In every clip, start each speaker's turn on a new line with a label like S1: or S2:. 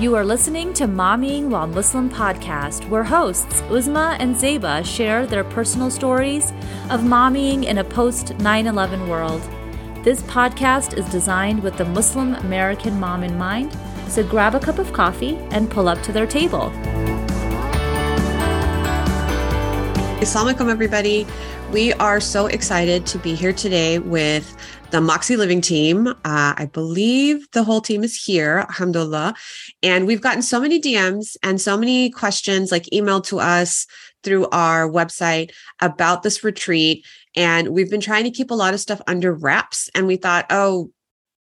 S1: You are listening to Mommying While Muslim podcast, where hosts Uzma and Zeba share their personal stories of mommying in a post 9 11 world. This podcast is designed with the Muslim American mom in mind, so grab a cup of coffee and pull up to their table.
S2: Assalamualaikum, everybody. We are so excited to be here today with the Moxie Living team. Uh, I believe the whole team is here, alhamdulillah. And we've gotten so many DMs and so many questions like emailed to us through our website about this retreat. And we've been trying to keep a lot of stuff under wraps. And we thought, oh,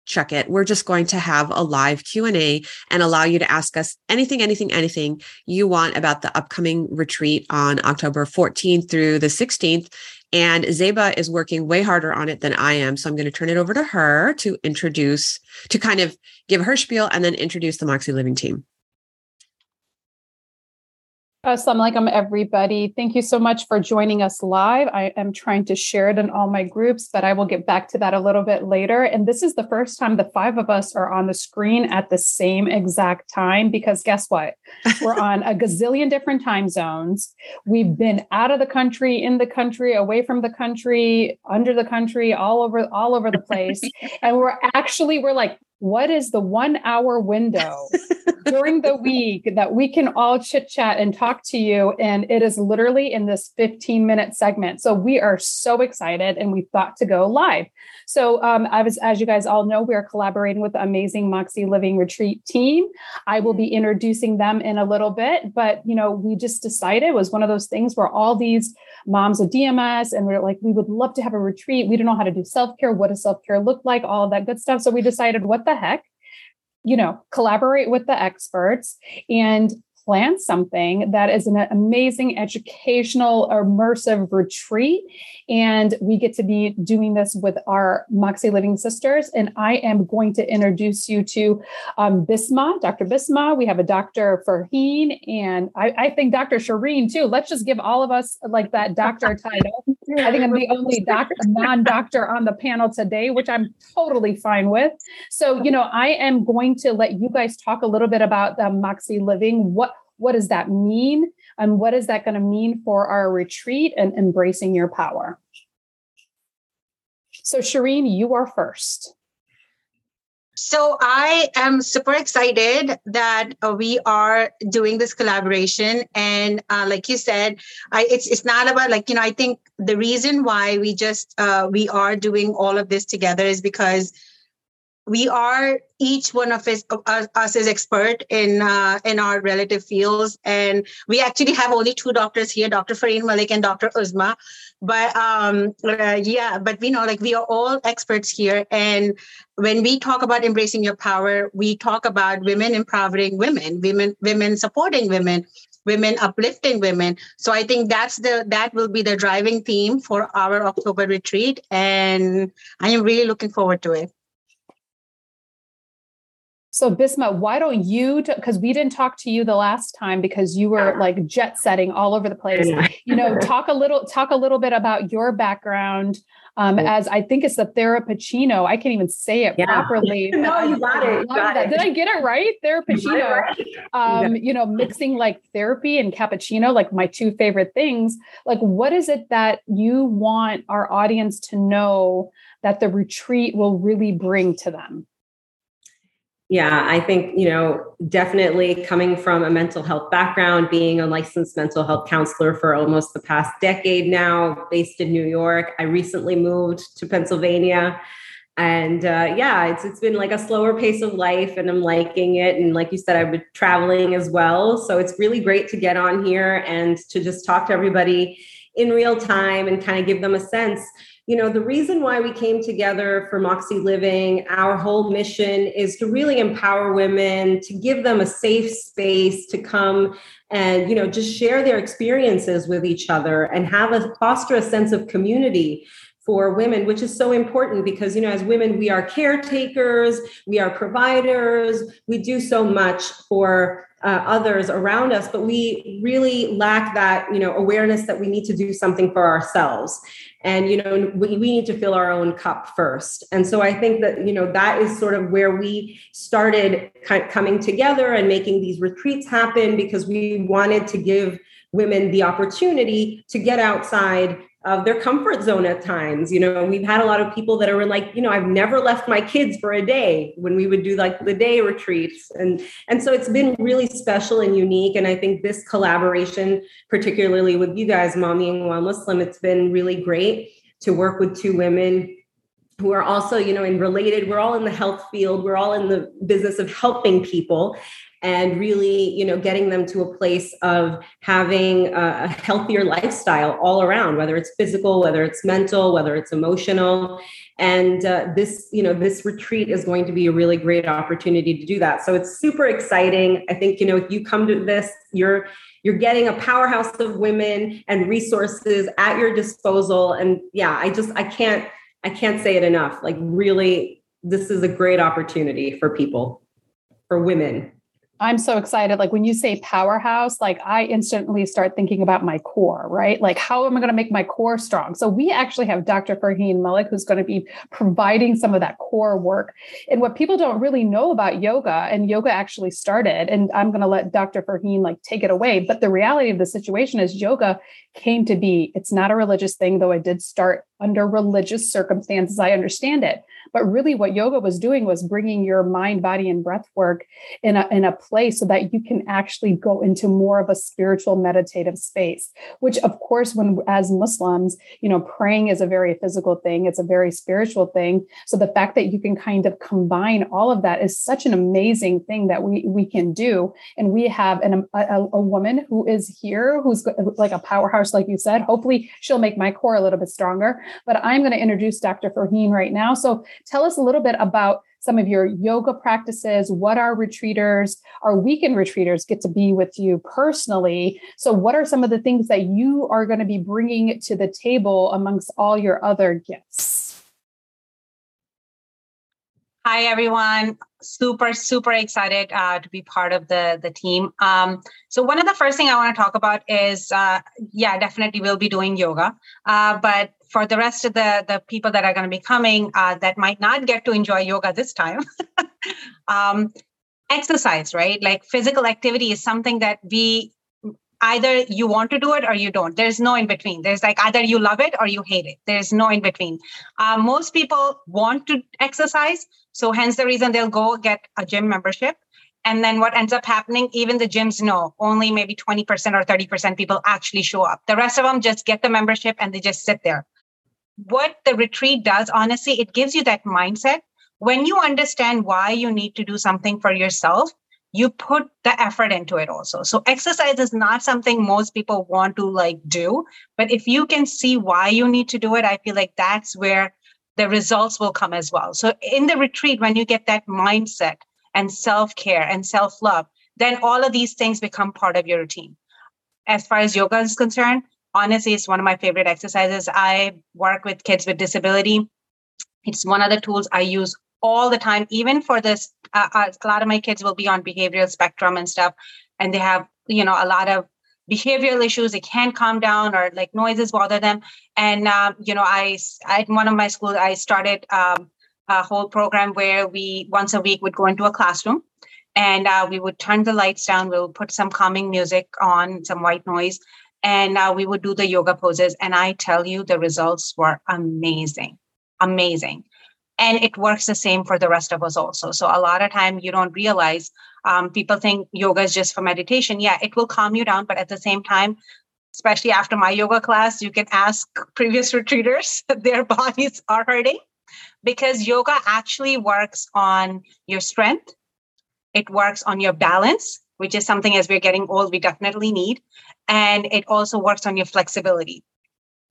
S2: check it we're just going to have a live q&a and allow you to ask us anything anything anything you want about the upcoming retreat on october 14th through the 16th and Zeba is working way harder on it than I am. So I'm going to turn it over to her to introduce, to kind of give her spiel and then introduce the Moxie Living team.
S3: Assalamu alaikum, everybody. Thank you so much for joining us live. I am trying to share it in all my groups, but I will get back to that a little bit later. And this is the first time the five of us are on the screen at the same exact time because guess what? We're on a gazillion different time zones. We've been out of the country, in the country, away from the country, under the country, all over, all over the place. and we're actually, we're like, what is the one hour window during the week that we can all chit chat and talk to you? And it is literally in this 15 minute segment. So we are so excited and we thought to go live. So um, was, as you guys all know, we are collaborating with the amazing Moxie Living Retreat team. I will be introducing them in a little bit, but you know, we just decided it was one of those things where all these moms with DMS and we're like, we would love to have a retreat. We don't know how to do self-care. What does self-care look like? All of that good stuff. So we decided, what the heck? you know, collaborate with the experts and plan something that is an amazing educational, immersive retreat. And we get to be doing this with our Moxie Living Sisters. And I am going to introduce you to um, Bisma, Dr. Bisma. We have a Dr. Farheen, and I, I think Dr. Shireen too. Let's just give all of us like that doctor title. I think I'm the only doctor, non-doctor on the panel today, which I'm totally fine with. So, you know, I am going to let you guys talk a little bit about the Moxie Living. What what does that mean? And what is that going to mean for our retreat and embracing your power? So, Shireen, you are first.
S4: So I am super excited that uh, we are doing this collaboration, and uh, like you said, I, it's it's not about like you know I think the reason why we just uh, we are doing all of this together is because we are each one of us, us, us is expert in uh, in our relative fields. And we actually have only two doctors here dr farheen malik and dr uzma. But um uh, yeah but we know like we are all experts here. And when we talk about embracing your power we talk about women empowering women women women supporting women women uplifting women. So i think that's the that will be the driving theme for our october retreat. And i am really looking forward to it
S3: so Bisma, why don't you? Because we didn't talk to you the last time because you were like jet setting all over the place. You know, talk a little, talk a little bit about your background. Um, as I think it's the Therapeuccino. I can't even say it yeah. properly.
S5: no, you got it. You got
S3: it. Did I get it right? Therapeuccino. Right. Um, you know, mixing like therapy and cappuccino, like my two favorite things. Like, what is it that you want our audience to know that the retreat will really bring to them?
S5: Yeah, I think, you know, definitely coming from a mental health background, being a licensed mental health counselor for almost the past decade now, based in New York. I recently moved to Pennsylvania. And uh, yeah, it's, it's been like a slower pace of life and I'm liking it. And like you said, I've been traveling as well. So it's really great to get on here and to just talk to everybody in real time and kind of give them a sense you know, the reason why we came together for Moxie Living, our whole mission is to really empower women, to give them a safe space to come and, you know, just share their experiences with each other and have a foster a sense of community for women which is so important because you know as women we are caretakers we are providers we do so much for uh, others around us but we really lack that you know awareness that we need to do something for ourselves and you know we, we need to fill our own cup first. And so i think that you know that is sort of where we started coming together and making these retreats happen because we wanted to give women the opportunity to get outside of their comfort zone at times. You know, we've had a lot of people that are like, you know, I've never left my kids for a day when we would do like the day retreats. And and so it's been really special and unique. And I think this collaboration, particularly with you guys, Mommying While Muslim, it's been really great to work with two women who are also you know in related we're all in the health field we're all in the business of helping people and really you know getting them to a place of having a healthier lifestyle all around whether it's physical whether it's mental whether it's emotional. And uh, this you know this retreat is going to be a really great opportunity to do that. So it's super exciting. I think you know if you come to this you're you're getting a powerhouse of women and resources at your disposal. And yeah i just i can't i can't say it enough. Like really this is a great opportunity for people for women
S3: I'm so excited. Like when you say powerhouse, like I instantly start thinking about my core, right? Like how am I going to make my core strong? So we actually have Dr. Farheen Malik who's going to be providing some of that core work. And what people don't really know about yoga, and yoga actually started, and I'm going to let Dr. Farheen like take it away. But the reality of the situation is yoga came to be. It's not a religious thing, though it did start under religious circumstances. I understand it. But really, what yoga was doing was bringing your mind, body, and breath work in a, in a place so that you can actually go into more of a spiritual meditative space, which, of course, when as Muslims, you know, praying is a very physical thing, it's a very spiritual thing. So the fact that you can kind of combine all of that is such an amazing thing that we, we can do. And we have an, a, a woman who is here who's like a powerhouse, like you said. Hopefully, she'll make my core a little bit stronger. But I'm going to introduce Dr. Farheen right now. So Tell us a little bit about some of your yoga practices. What our retreaters, our weekend retreaters get to be with you personally. So, what are some of the things that you are going to be bringing to the table amongst all your other gifts?
S6: Hi, everyone. Super, super excited uh, to be part of the, the team. Um, so, one of the first thing I want to talk about is uh, yeah, definitely we'll be doing yoga. Uh, but for the rest of the the people that are going to be coming uh, that might not get to enjoy yoga this time um, exercise right? Like physical activity is something that we either you want to do it or you don't. There's no in between. There's like either you love it or you hate it. There's no in between. Uh, most people want to exercise so hence the reason they'll go get a gym membership. And then what ends up happening, even the gyms know only maybe 20% or 30% people actually show up. The rest of them just get the membership and they just sit there what the retreat does, honestly, it gives you that mindset. When you understand why you need to do something for yourself, you put the effort into it also. So exercise is not something most people want to like do, but if you can see why you need to do it, I feel like that's where the results will come as well. So in the retreat, when you get that mindset and self-care and self-love, then all of these things become part of your routine. As far as yoga is concerned, honestly it's one of my favorite exercises. I work with kids with disability. It's one of the tools i use all the time. Even for this uh, a lot of my kids will be on behavioral spectrum and stuff and they have you know a lot of behavioral issues. They can't calm down or like noises bother them. And um, you know I, I at one of my schools i started um, a whole program where we once a week would go into a classroom and uh, we would turn the lights down. We would put some calming music on some white noise and uh, we would do the yoga poses. And i tell you the results were amazing amazing. And it works the same for the rest of us also. So a lot of time you don't realize um, people think yoga is just for meditation. Yeah it will calm you down but at the same time especially after my yoga class you can ask previous retreaters their bodies are hurting. Because yoga actually works on your strength. It works on your balance which is something as we're getting old we definitely need. And it also works on your flexibility.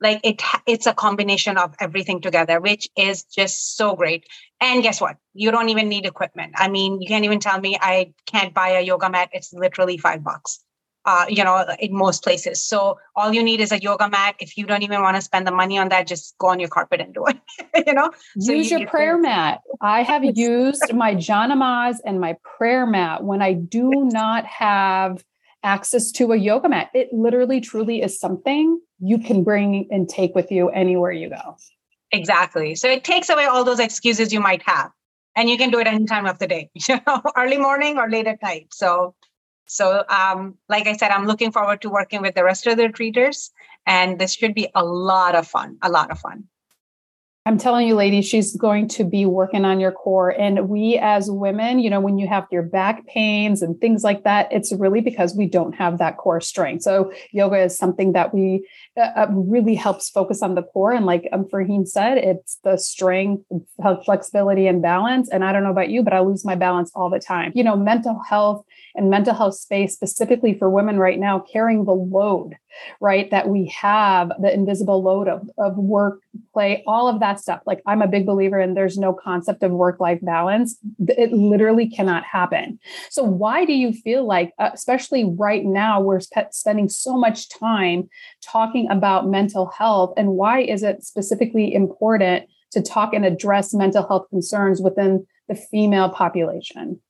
S6: Like it it's a combination of everything together which is just so great. And guess what? You don't even need equipment. I mean you can't even tell me i can't buy a yoga mat. It's literally five bucks
S4: uh, you know, in most places. So all you need is a yoga mat. If you don't even want to spend the money on that, just go on your carpet and do it. you know,
S3: so use you, your prayer mat. I have used my Janamaz and my prayer mat when I do not have access to a yoga mat. It literally, truly is something you can bring and take with you anywhere you go.
S4: Exactly. So it takes away all those excuses you might have. And you can do it any time of the day, you know, early morning or late at night. So so, um, like I said, I'm looking forward to working with the rest of the treaters, and this should be a lot of fun. A lot of fun.
S3: I'm telling you, ladies, she's going to be working on your core. And we, as women, you know, when you have your back pains and things like that, it's really because we don't have that core strength. So, yoga is something that we uh, uh really helps focus on the core. And like um, Farheen said, it's the strength, flexibility, and balance. And I don't know about you, but I lose my balance all the time. You know, mental health and mental health space, specifically for women right now, carrying the load right? That we have the invisible load of, of work, play, all of that stuff. Like I'm a big believer in there's no concept of work life balance. It literally cannot happen. So, why do you feel like, uh, especially right now, we're sp- spending so much time talking about mental health? And why is it specifically important to talk and address mental health concerns within the female population?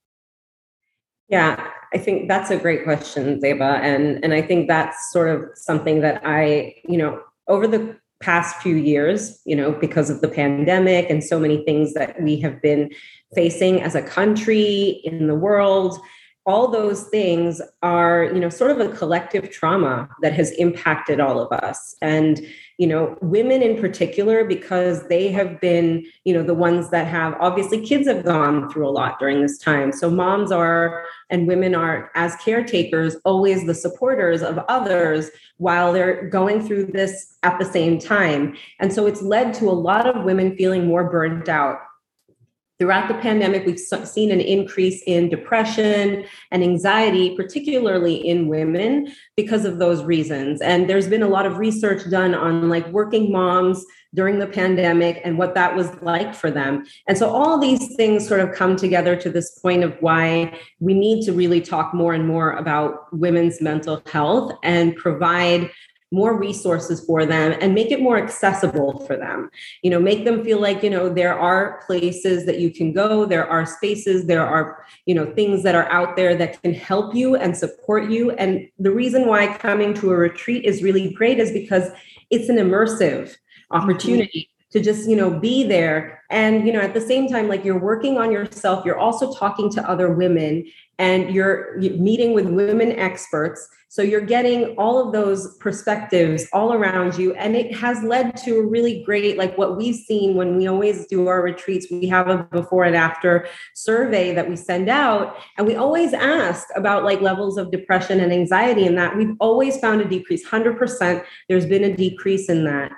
S5: Yeah, I think that's a great question, Zeba. And and I think that's sort of something that I, you know, over the past few years, you know, because of the pandemic and so many things that we have been facing as a country in the world, all those things are you know sort of a collective trauma that has impacted all of us. And you know women in particular because they have been you know the ones that have obviously kids have gone through a lot during this time. So moms are and women are as caretakers always the supporters of others while they're going through this at the same time. And so it's led to a lot of women feeling more burnt out Throughout the pandemic, we've seen an increase in depression and anxiety, particularly in women, because of those reasons. And there's been a lot of research done on like working moms during the pandemic and what that was like for them. And so all these things sort of come together to this point of why we need to really talk more and more about women's mental health and provide more resources for them and make it more accessible for them. You know make them feel like you know there are places that you can go there are spaces there are you know things that are out there that can help you and support you. And the reason why coming to a retreat is really great is because it's an immersive opportunity to just you know be there. And you know at the same time like you're working on yourself you're also talking to other women and you're meeting with women experts. So you're getting all of those perspectives all around you. And it has led to a really great like what we've seen when we always do our retreats we have a before and after survey that we send out. And we always ask about like levels of depression and anxiety and that. We've always found a decrease 100% there's been a decrease in that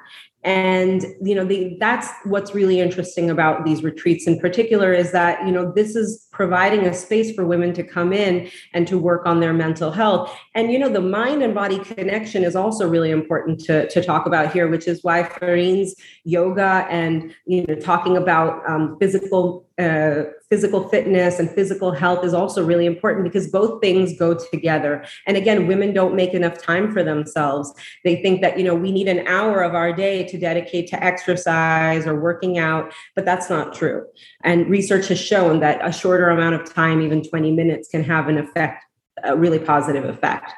S5: and you know the, that's what's really interesting about these retreats in particular is that you know this is providing a space for women to come in and to work on their mental health. And you know the mind and body connection is also really important to, to talk about here which is why Farheen's yoga and you know talking about um, physical uh, physical fitness and physical health is also really important because both things go together. And again, women don't make enough time for themselves. They think that, you know, we need an hour of our day to dedicate to exercise or working out, but that's not true. And research has shown that a shorter amount of time, even 20 minutes, can have an effect, a really positive effect.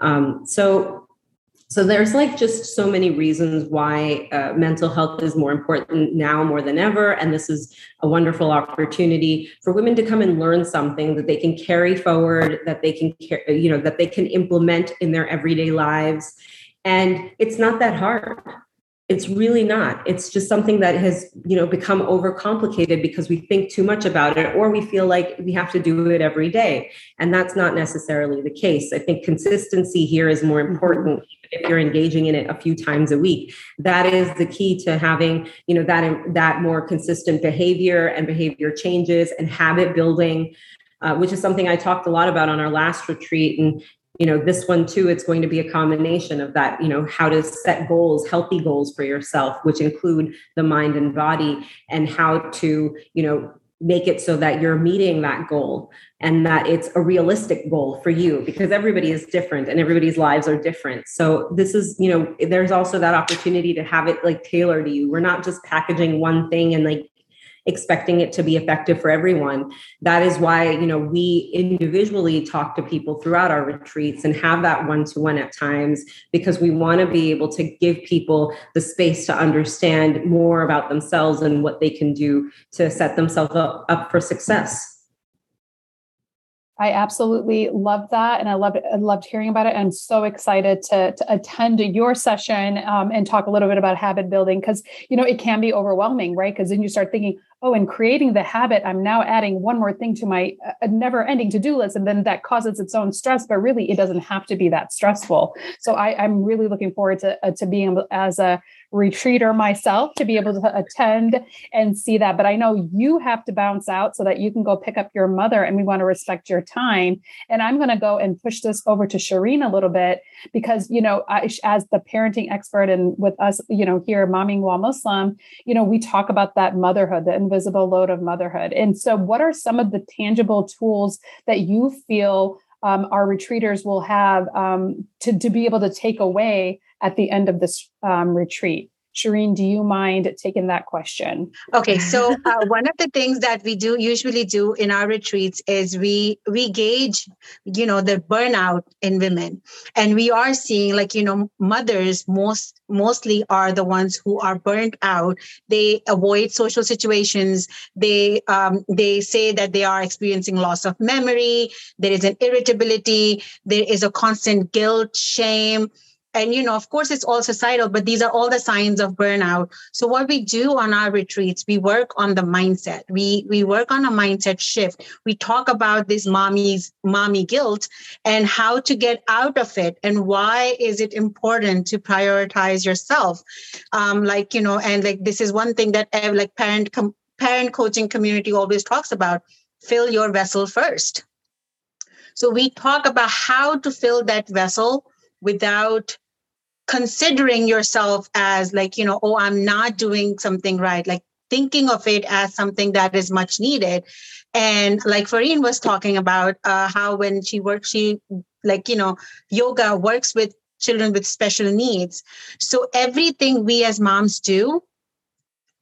S5: Um, so so there's like just so many reasons why uh, mental health is more important now more than ever and this is a wonderful opportunity for women to come and learn something that they can carry forward that they can you know that they can implement in their everyday lives. And it's not that hard it's really not. It's just something that has you know become overcomplicated because we think too much about it or we feel like we have to do it every day. And that's not necessarily the case. I think consistency here is more important if you're engaging in it a few times a week. That is the key to having you know that that more consistent behavior and behavior changes and habit building uh, which is something I talked a lot about on our last retreat. And you know this one too it's going to be a combination of that you know how to set goals healthy goals for yourself which include the mind and body and how to you know make it so that you're meeting that goal and that it's a realistic goal for you because everybody is different and everybody's lives are different. So this is you know there's also that opportunity to have it like tailored to you. We're not just packaging one thing and like expecting it to be effective for everyone that is why you know we individually talk to people throughout our retreats and have that one to one at times because we want to be able to give people the space to understand more about themselves and what they can do to set themselves up, up for success
S3: I absolutely love that, and I loved I loved hearing about it. I'm so excited to, to attend your session um, and talk a little bit about habit building because you know it can be overwhelming, right? Because then you start thinking, oh, in creating the habit, I'm now adding one more thing to my uh, never-ending to-do list, and then that causes its own stress. But really, it doesn't have to be that stressful. So I, am really looking forward to uh, to being as a retreater myself to be able to attend and see that. But I know you have to bounce out so that you can go pick up your mother, and we want to respect your time. And I'm going to go and push this over to Shireen a little bit because, you know, I, as the parenting expert and with us, you know, here, Mommying While Muslim, you know, we talk about that motherhood, the invisible load of motherhood. And so, what are some of the tangible tools that you feel? Um, our retreaters will have um, to, to be able to take away at the end of this um, retreat. Shireen, do you mind taking that question?
S4: Okay, so uh, one of the things that we do usually do in our retreats is we we gauge, you know, the burnout in women, and we are seeing like you know mothers most mostly are the ones who are burnt out. They avoid social situations. They um, they say that they are experiencing loss of memory. There is an irritability. There is a constant guilt, shame and you know of course it's all societal but these are all the signs of burnout. So what we do on our retreats we work on the mindset. We we work on a mindset shift. We talk about this mommy's mommy guilt and how to get out of it and why is it important to prioritize yourself. Um like you know and like this is one thing that uh, like parent com- parent coaching community always talks about fill your vessel first. So we talk about how to fill that vessel without considering yourself as like you know oh i'm not doing something right like thinking of it as something that is much needed. And like Farheen was talking about uh, how when she works she like you know yoga works with children with special needs. So everything we as moms do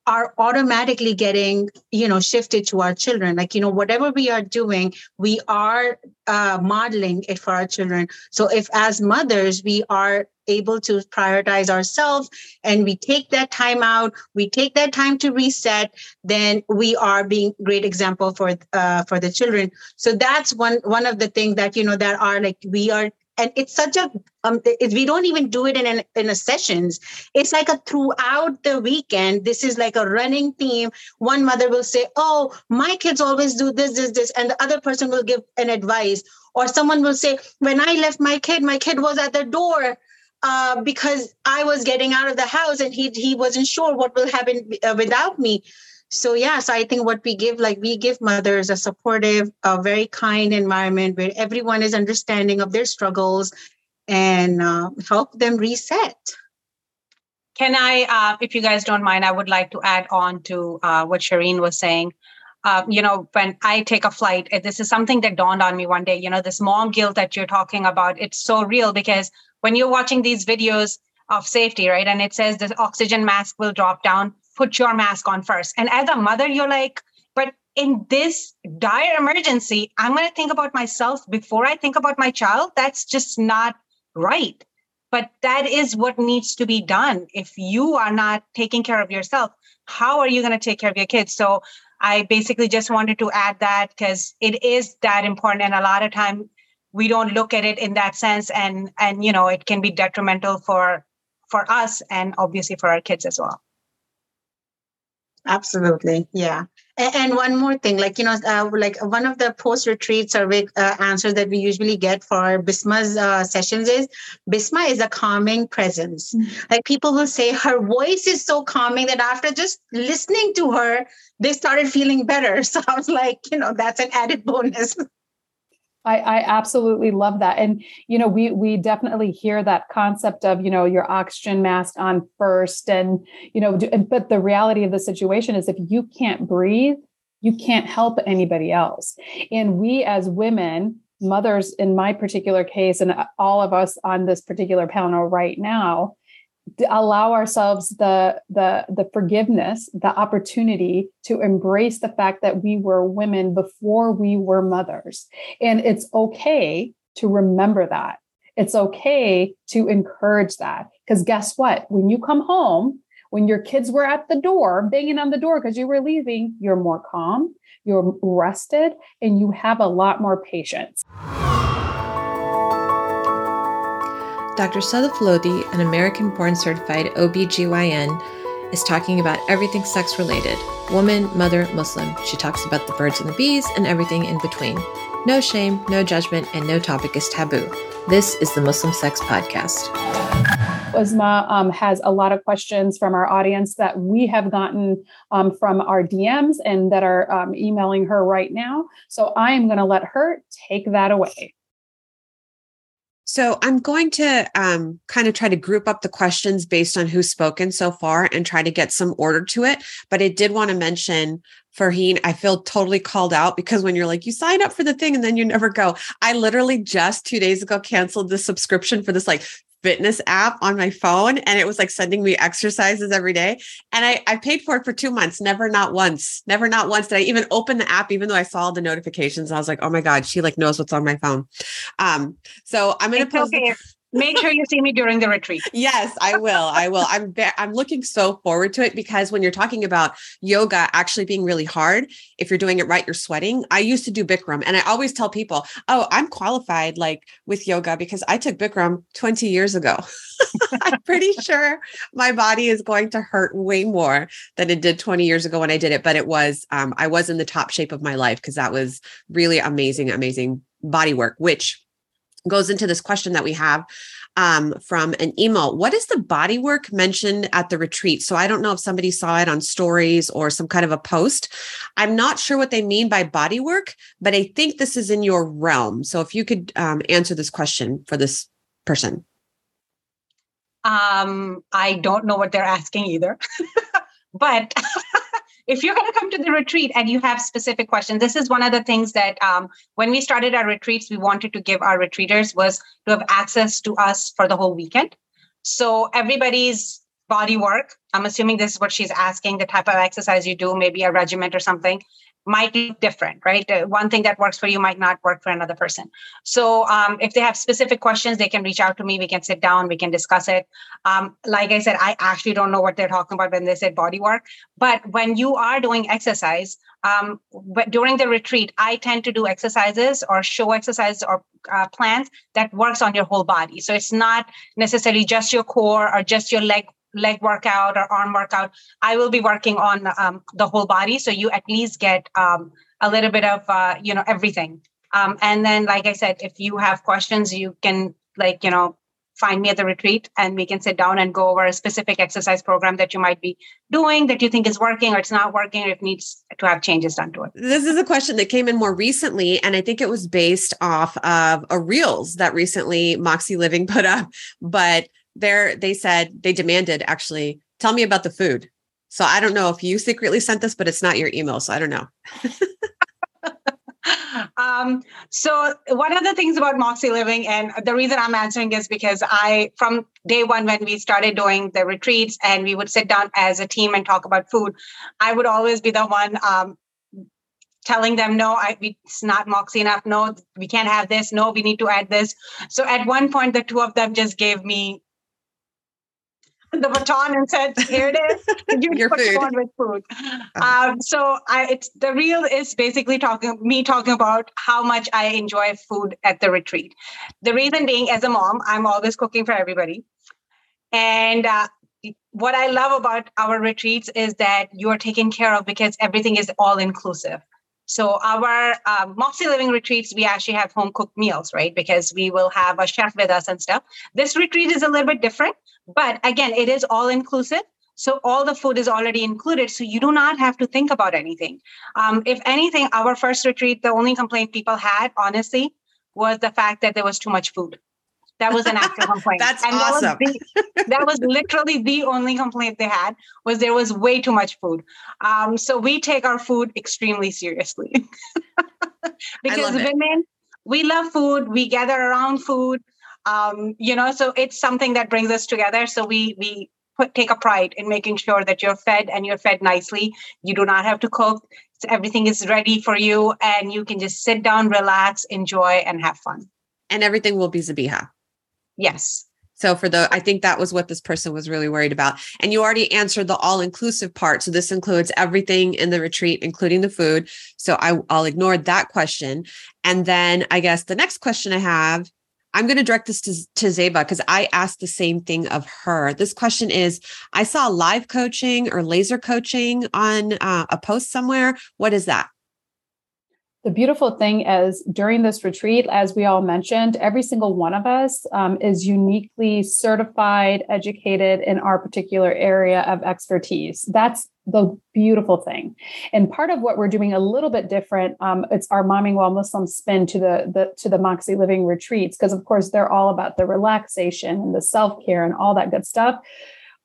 S4: are automatically getting you know shifted to our children. Like you know whatever we are doing we are uh, modeling it for our children. So if as mothers we are able to prioritize ourselves and we take that time out we take that time to reset then we are being great example for uh, for the children. So that's one one of the things that you know that are like we are and it's such a um, it, we don't even do it in an, in a sessions it's like a throughout the weekend this is like a running theme one mother will say oh my kids always do this this this and the other person will give an advice or someone will say when i left my kid my kid was at the door uh, because I was getting out of the house and he he wasn't sure what will happen uh, without me. So yeah, so I think what we give, like we give mothers a supportive, a very kind environment where everyone is understanding of their struggles and uh, help them reset.
S6: Can I, uh, if you guys don't mind, I would like to add on to uh, what Shireen was saying. Uh, you know, when I take a flight, this is something that dawned on me one day. You know, this mom guilt that you're talking about, it's so real because when you're watching these videos of safety, right? And it says the oxygen mask will drop down, put your mask on first. And as a mother, you're like, but in this dire emergency, I'm going to think about myself before I think about my child. That's just not right. But that is what needs to be done. If you are not taking care of yourself, how are you going to take care of your kids? So I basically just wanted to add that because it is that important. And a lot of time we don't look at it in that sense and and you know it can be detrimental for for us and obviously for our kids as well
S4: absolutely yeah and, one more thing like you know uh, like one of the post retreat survey uh, answers that we usually get for bisma's uh, sessions is bisma is a calming presence. Mm-hmm. like people will say her voice is so calming that after just listening to her they started feeling better. So i was like you know that's an added bonus
S3: I, I absolutely love that. And, you know, we, we definitely hear that concept of, you know, your oxygen mask on first and, you know, do, but the reality of the situation is if you can't breathe, you can't help anybody else. And we as women, mothers in my particular case, and all of us on this particular panel right now, allow ourselves the the the forgiveness the opportunity to embrace the fact that we were women before we were mothers. And it's okay to remember that. It's okay to encourage that. Because guess what? When you come home when your kids were at the door, banging on the door because you were leaving, you're more calm, you're rested, and you have a lot more patience.
S2: Dr. Sadaf Lodi, an American born certified OBGYN, is talking about everything sex related woman, mother, Muslim. She talks about the birds and the bees and everything in between. No shame, no judgment, and no topic is taboo. This is the Muslim Sex Podcast.
S3: Uzma um, has a lot of questions from our audience that we have gotten um, from our DMs and that are um, emailing her right now. So I am going to let her take that away.
S2: So I'm going to um, kind of try to group up the questions based on who's spoken so far and try to get some order to it. But I did want to mention Farheen, I feel totally called out because when you're like, you sign up for the thing and then you never go. I literally just two days ago canceled the subscription for this like fitness app on my phone and it was like sending me exercises every day. And I, I paid for it for two months, never, not once, never, not once did I even open the app, even though I saw the notifications. I was like, oh my God, she like knows what's on my phone. Um, so I'm going to post.
S6: Okay. Make sure you see me during the retreat.
S2: yes, I will. I will. I'm be- I'm looking so forward to it because when you're talking about yoga actually being really hard, if you're doing it right, you're sweating. I used to do Bikram and I always tell people, "Oh, I'm qualified like with yoga because I took Bikram 20 years ago." I'm pretty sure my body is going to hurt way more than it did 20 years ago when I did it, but it was um, I was in the top shape of my life because that was really amazing amazing body work, which goes into this question that we have um, from an email. What is the body work mentioned at the retreat? So I don't know if somebody saw it on stories or some kind of a post. I'm not sure what they mean by body work, but I think this is in your realm. So if you could um, answer this question for this person.
S6: Um, I don't know what they're asking either, but if you're going to come to the retreat and you have specific questions this is one of the things that um, when we started our retreats we wanted to give our retreaters was to have access to us for the whole weekend. So everybody's body work i'm assuming this is what she's asking the type of exercise you do maybe a regiment or something might look different, right? Uh, one thing that works for you might not work for another person. So um, if they have specific questions, they can reach out to me. We can sit down, we can discuss it. Um, like I said, I actually don't know what they're talking about when they said body work. But when you are doing exercise, um, but during the retreat, I tend to do exercises or show exercises or uh, plans that works on your whole body. So it's not necessarily just your core or just your leg leg workout or arm workout, I will be working on um, the whole body. So you at least get um, a little bit of, uh, you know, everything. Um, and then, like I said, if you have questions, you can like, you know, find me at the retreat and we can sit down and go over a specific exercise program that you might be doing that you think is working or it's not working or it needs to have changes done to it.
S2: This is a question that came in more recently, and I think it was based off of a reels that recently Moxie Living put up. But there they said they demanded actually tell me about the food. So i don't know if you secretly sent this but it's not your email so i don't know.
S6: Um, so one of the things about moxie living and the reason i'm answering is because i from day one when we started doing the retreats and we would sit down as a team and talk about food i would always be the one um, telling them no I, it's not moxie enough. No we can't have this. No we need to add this. So at one point the two of them just gave me the baton and said, "Here it is. You
S2: Your
S6: put
S2: food.
S6: on with food." Um, so I, it's the real is basically talking me talking about how much I enjoy food at the retreat. The reason being, as a mom, I'm always cooking for everybody, and uh, what I love about our retreats is that you are taken care of because everything is all inclusive. So our um, Moxie Living retreats, we actually have home cooked meals, right? Because we will have a chef with us and stuff. This retreat is a little bit different, but again, it is all inclusive. So all the food is already included. So you do not have to think about anything. Um, if anything, our first retreat, the only complaint people had, honestly, was the fact that there was too much food. That was an actual complaint.
S2: That's
S6: and
S2: awesome.
S6: That was, the, that was, literally the only complaint they had was there was way too much food. Um, so we take our food extremely seriously because women, we love food. We gather around food. Um, you know, so it's something that brings us together. So we we put take a pride in making sure that you're fed and you're fed nicely. You do not have to cook. So everything is ready for you, and you can just sit down, relax, enjoy, and have fun.
S2: And everything will be Zabiha.
S6: Yes.
S2: So for the, I think that was what this person was really worried about. And you already answered the all inclusive part. So this includes everything in the retreat, including the food. So I, I'll ignore that question. And then I guess the next question I have, I'm going to direct this to, to Zeba because I asked the same thing of her. This question is I saw live coaching or laser coaching on uh, a post somewhere. What is that?
S3: The beautiful thing is during this retreat, as we all mentioned, every single one of us um, is uniquely certified, educated in our particular area of expertise. That's the beautiful thing. And part of what we're doing a little bit different, um, it's our momming while Muslim spin to the, the to the Moxie Living retreats, because of course they're all about the relaxation and the self-care and all that good stuff.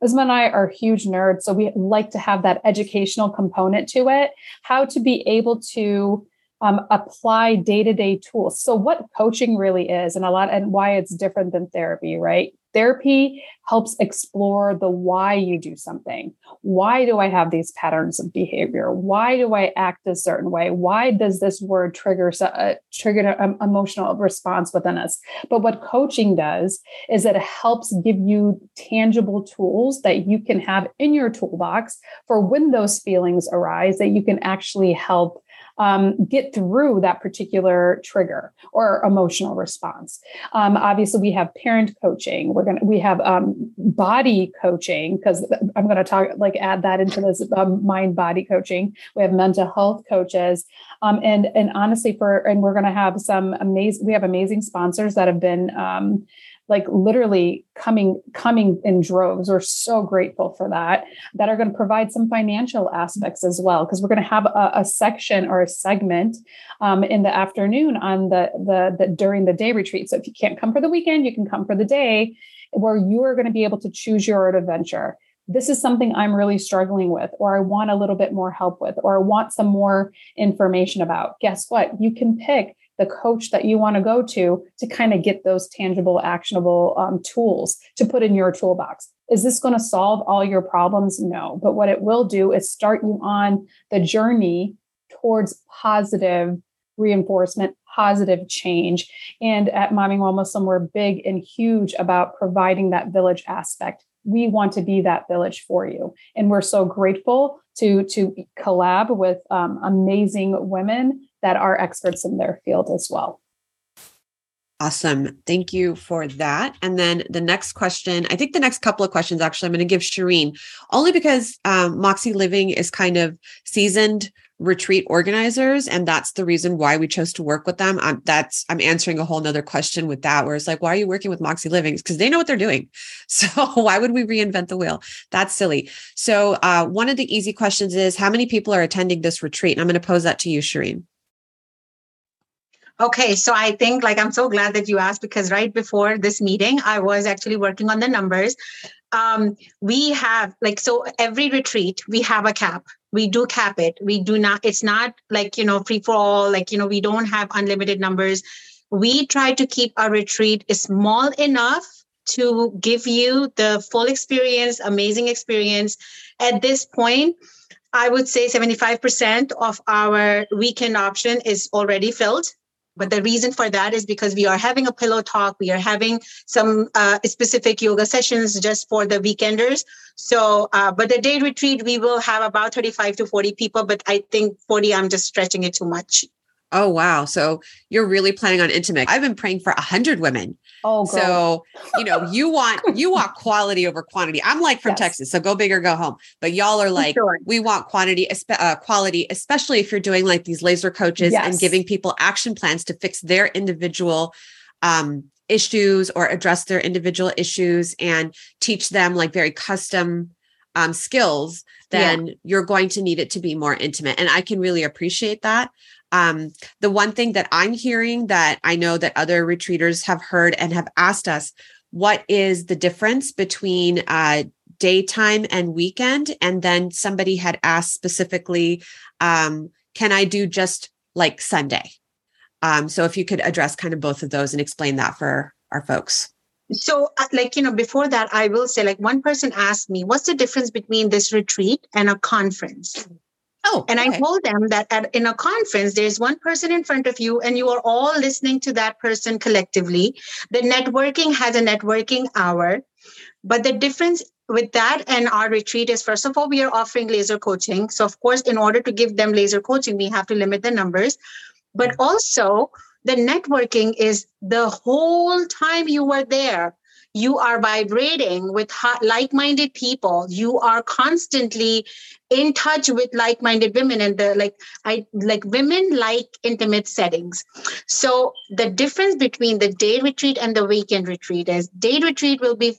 S3: Uzma and I are huge nerds, so we like to have that educational component to it, how to be able to um, apply day-to-day tools. So what coaching really is and a lot and why it's different than therapy right? Therapy helps explore the why you do something. Why do i have these patterns of behavior? Why do i act a certain way? Why does this word trigger uh, trigger an emotional response within us? But what coaching does is that it helps give you tangible tools that you can have in your toolbox for when those feelings arise that you can actually help um, get through that particular trigger or emotional response. Um, obviously, we have parent coaching. We're gonna we have um, body coaching because I'm going to talk like add that into this um, mind body coaching. We have mental health coaches, um, and and honestly, for and we're going to have some amazing. We have amazing sponsors that have been um, like literally coming coming in droves we're so grateful for that that are going to provide some financial aspects as well because we're going to have a, a, section or a segment um, in the afternoon on the, the the during the day retreat so if you can't come for the weekend you can come for the day where you are going to be able to choose your adventure this is something I'm really struggling with, or I want a little bit more help with, or I want some more information about. Guess what? You can pick the coach that you want to go to to kind of get those tangible, actionable um, tools to put in your toolbox. Is this going to solve all your problems? No. But what it will do is start you on the journey towards positive reinforcement, positive change. And at Momming Muslim, we're big and huge about providing that village aspect. We want to be that village for you. And we're so grateful to, to collab with um, amazing women that are experts in their field as well.
S2: Awesome. Thank you for that. And then the next question, I think the next couple of questions, actually, I'm going to give Shireen only because um, Moxie Living is kind of seasoned retreat organizers. And that's the reason why we chose to work with them. I'm, that's, I'm answering a whole nother question with that, where it's like, why are you working with Moxie Living? Because they know what they're doing. So why would we reinvent the wheel? That's silly. So uh, one of the easy questions is how many people are attending this retreat? And I'm going to pose that to you, Shireen.
S4: Okay, so I think like I'm so glad that you asked because right before this meeting, I was actually working on the numbers. Um, we have like so every retreat we have a cap. We do cap it. We do not. It's not like you know free for all. Like you know we don't have unlimited numbers. We try to keep our retreat small enough to give you the full experience, amazing experience. At this point, I would say 75% of our weekend option is already filled. But the reason for that is because we are having a pillow talk. We are having some uh, specific yoga sessions just for the weekenders. So, uh, but the day retreat, we will have about 35 to 40 people, but I think 40, I'm just stretching it too much.
S2: Oh, wow. So you're really planning on intimate. I've been praying for a hundred women.
S3: Oh,
S2: girl. so you know, you want you want quality over quantity. I'm like from yes. Texas, so go big or go home. But y'all are like, sure. we want quantity, uh, quality, especially if you're doing like these laser coaches yes. and giving people action plans to fix their individual um, issues or address their individual issues and teach them like very custom um, skills then yeah. you're going to need it to be more intimate. And I can really appreciate that. Um, the one thing that I'm hearing that I know that other retreaters have heard and have asked us, what is the difference between uh, daytime and weekend? And then somebody had asked specifically, um, can I do just like Sunday? Um, so if you could address kind of both of those and explain that for our folks.
S4: So, uh, like, you know, before that, I will say, like, one person asked me, what's the difference between this retreat and a conference?
S2: Oh,
S4: and
S2: okay.
S4: I told them that at, in a conference, there's one person in front of you, and you are all listening to that person collectively. The networking has a networking hour. But the difference with that and our retreat is first of all, we are offering laser coaching. So, of course, in order to give them laser coaching, we have to limit the numbers. But also, the networking is the whole time you were there you are vibrating with like-minded people. You are constantly in touch with like-minded women and the like i like women like intimate settings. So the difference between the day retreat and the weekend retreat is day retreat will be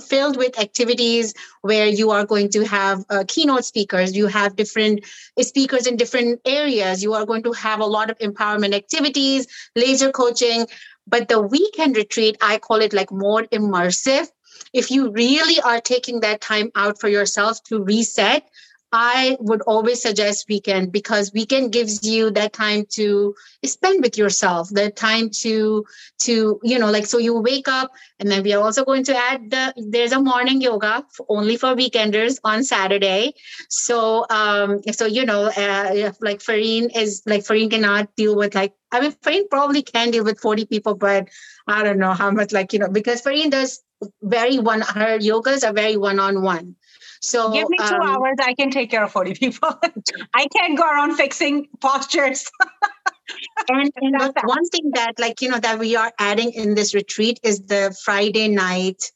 S4: filled with activities where you are going to have uh, keynote speakers. You have different speakers in different areas. You are going to have a lot of empowerment activities laser coaching but the weekend retreat i call it like more immersive. If you really are taking that time out for yourself to reset I would always suggest weekend because weekend gives you that time to spend with yourself, the time to to you know like so you wake up and then we are also going to add the there's a morning yoga only for weekenders on Saturday. So um so you know uh, like Farheen is like Farheen cannot deal with like I mean Farheen probably can deal with 40 people, but I don't know how much like you know because Farheen does very one her yogas are very one on one so
S6: give me two um, hours, I can take care of 40 people. I can't go around fixing postures.
S4: and, and one thing that like you know that we are adding in this retreat is the Friday night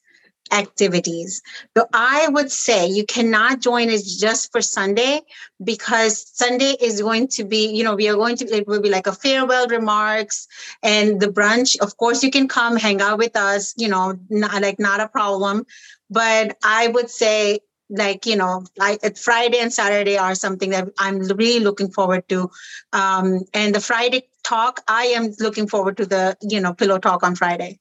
S4: activities. So I would say you cannot join us just for Sunday because Sunday is going to be, you know, we are going to, it will be like a farewell remarks and the brunch. Of course, you can come hang out with us, you know, not, like not a problem. But I would say like you know like friday and saturday are something that i'm really looking forward to um and the friday talk i am looking forward to the you know pillow talk on friday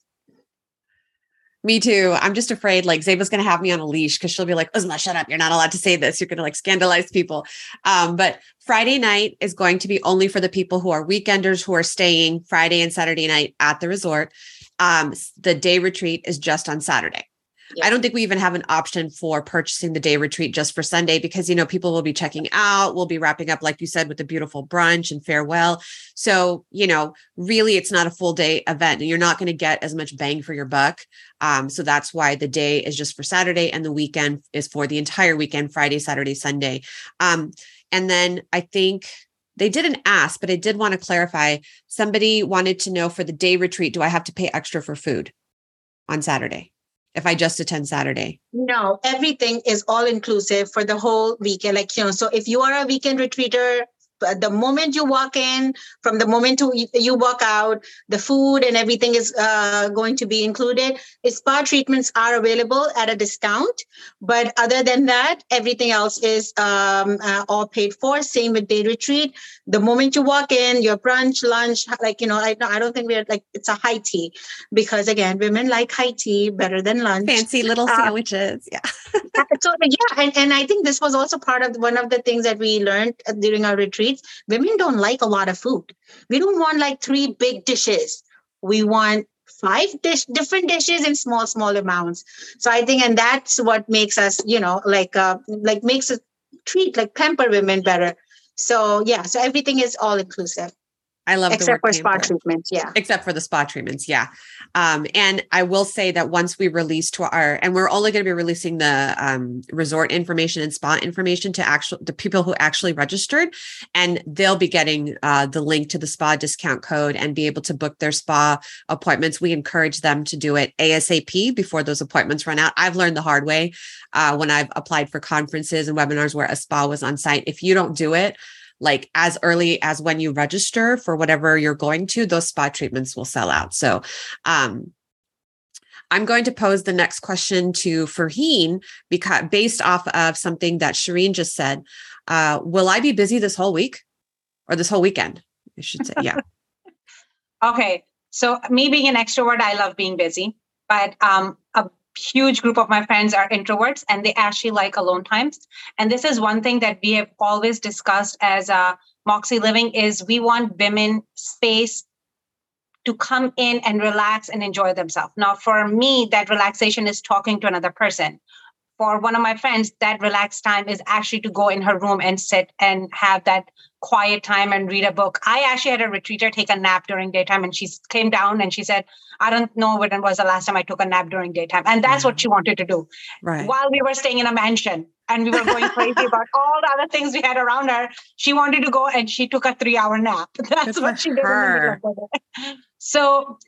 S2: me too. I'm just afraid like Zeba's going to have me on a leash because she'll be like, Uzma, shut up. You're not allowed to say this. You're going to like scandalize people. Um, but Friday night is going to be only for the people who are weekenders who are staying Friday and Saturday night at the resort. Um, the day retreat is just on Saturday. Yeah. I don't think we even have an option for purchasing the day retreat just for Sunday because, you know, people will be checking out. We'll be wrapping up, like you said, with a beautiful brunch and farewell. So, you know, really, it's not a full day event and you're not going to get as much bang for your buck. Um, so that's why the day is just for Saturday and the weekend is for the entire weekend Friday, Saturday, Sunday. Um, and then I think they didn't ask, but I did want to clarify. Somebody wanted to know for the day retreat, do I have to pay extra for food on Saturday? If I just attend Saturday?
S4: No, everything is all inclusive for the whole weekend. Like, you know, so if you are a weekend retreater, the moment you walk in, from the moment to, you walk out, the food and everything is uh, going to be included. Spa treatments are available at a discount, but other than that, everything else is um, uh, all paid for. Same with day retreat. The moment you walk in, your brunch, lunch, like you know, I, I don't think we're like it's a high tea because again, women like high tea better than lunch.
S2: Fancy little uh, sandwiches, uh, yeah.
S4: so yeah, and, and I think this was also part of one of the things that we learned during our retreat women don't like a lot of food. We don't want like three big dishes. We want five dish different dishes in small small amounts so i think and that's what makes us you know like uh like makes us treat like pamper women better so yeah so everything is all inclusive
S2: I love
S4: except for spa treatments. Yeah.
S2: Except for the spa treatments. Yeah. Um, and I will say that once we release to our, and we're only going to be releasing the um, resort information and spa information to actual, the people who actually registered, and they'll be getting uh, the link to the spa discount code and be able to book their spa appointments. We encourage them to do it ASAP before those appointments run out. I've learned the hard way uh, when I've applied for conferences and webinars where a spa was on site. If you don't do it, like as early as when you register for whatever you're going to, those spa treatments will sell out. So, um, I'm going to pose the next question to Farheen because based off of something that Shireen just said, uh, will I be busy this whole week or this whole weekend? I should say. Yeah.
S6: okay. So me being an extrovert, I love being busy, but um, huge group of my friends are introverts and they actually like alone times. And this is one thing that we have always discussed as a Moxie Living is we want women space to come in and relax and enjoy themselves. Now, for me, that relaxation is talking to another person. For one of my friends, that relaxed time is actually to go in her room and sit and have that quiet time and read a book. I actually had a retreater take a nap during daytime and she came down and she said, I don't know when it was the last time I took a nap during daytime. And that's what she wanted to do.
S2: Right.
S6: While we were staying in a mansion and we were going crazy about all the other things we had around her, she wanted to go and she took a three hour nap. That's
S2: Good
S6: what she did.
S2: her.
S6: middle of the day. So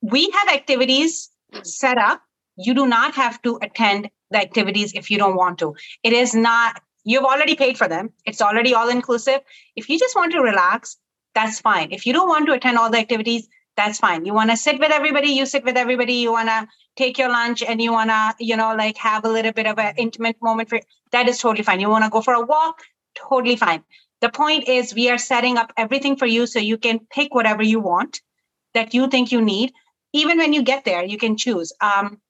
S6: we have activities set up. You do not have to attend the activities if you don't want to. It is not, you've already paid for them. It's already all inclusive. If you just want to relax, that's fine. If you don't want to attend all the activities, that's fine. You want to sit with everybody, you sit with everybody. You want to take your lunch and you want to, you know, like have a little bit of an intimate moment for that is totally fine. You want to go for a walk, totally fine. The point is we are setting up everything for you so you can pick whatever you want that you think you need. Even when you get there, you can choose. Um,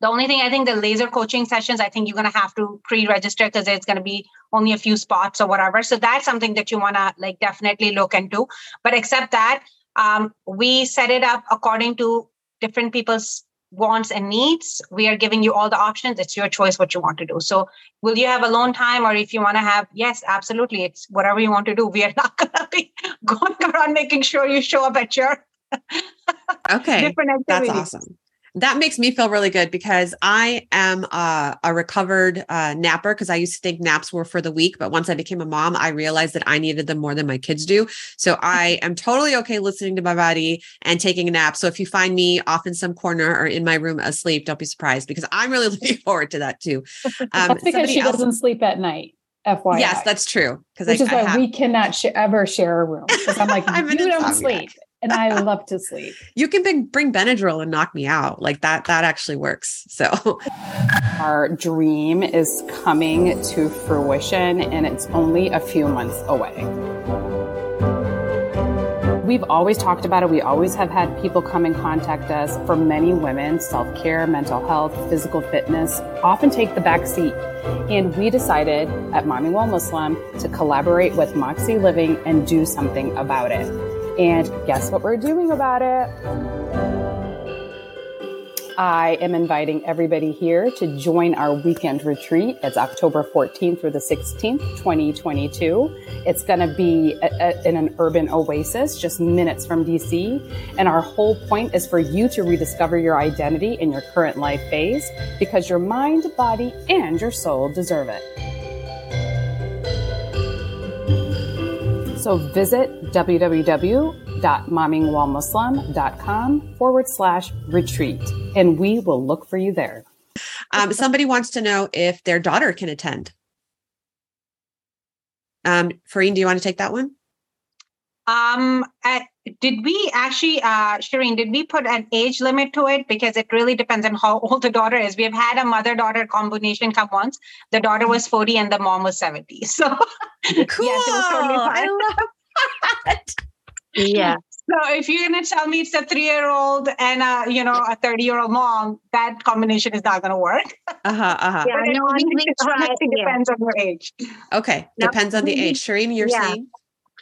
S6: the only thing I think the laser coaching sessions, I think you're going to have to pre-register because there's going to be only a few spots or whatever. So that's something that you want to like definitely look into. But except that, um, we set it up according to different people's wants and needs. We are giving you all the options. It's your choice what you want to do. So will you have alone time or if you want to have, yes, absolutely. It's whatever you want to do. We are not going to be going around making sure you show up at your
S2: Okay.
S6: different activities.
S2: That's awesome. That makes me feel really good because I am uh, a recovered uh, napper because I used to think naps were for the weak. But once I became a mom, I realized that I needed them more than my kids do. So I am totally okay listening to my body and taking a nap. So if you find me off in some corner or in my room asleep, don't be surprised because I'm really looking forward to that too. Um,
S3: That's because she
S2: else-
S3: doesn't sleep at night. FYI.
S2: Yes, that's true. Because
S3: which
S2: I,
S3: is
S2: I
S3: why
S2: have,
S3: we cannot sh- ever share a room. Because I'm like,
S2: I'm
S3: you don't
S2: insomniac.
S3: sleep, and I love to sleep.
S2: you can bring, bring Benadryl and knock me out. Like that, that actually works. So
S7: Our dream is coming to fruition and it's only a few months away. We've always talked about it. We always have had people come and contact us. For many women, self care, mental health, physical fitness often take the back seat. And we decided at Mommying While Muslim to collaborate with Moxie Living and do something about it. And guess what we're doing about it? I am inviting everybody here to join our weekend retreat. It's October 14th through the 16th, 2022. It's going to be a, a, in an urban oasis just minutes from DC. And our whole point is for you to rediscover your identity in your current life phase because your mind, body, and your soul deserve it. So visit www.mommingwhilmuslim.com forward slash retreat, and we will look for you there.
S2: um, somebody wants to know if their daughter can attend. Um, Farheen, do you want to take that one?
S6: Um, at, did we actually, uh, Shireen, did we put an age limit to it? Because it really depends on how old the daughter is. We have had a mother daughter combination come once. The daughter was 40 and the mom was 70. So,
S2: Cool.
S6: yes, it was totally fine.
S2: I love that.
S4: Yeah.
S6: So if you're going to tell me it's a three year old and a, you know, a 30 year old mom, that combination is not going to work.
S2: Uh-huh, uh-huh.
S4: Yeah,
S6: But it
S4: no, we,
S6: honestly-
S4: we tried.
S6: honestly
S4: Yeah.
S6: depends on your age.
S2: Okay.
S4: Yep.
S2: Depends on the age. Shireen, you're
S4: Yeah.
S2: saying?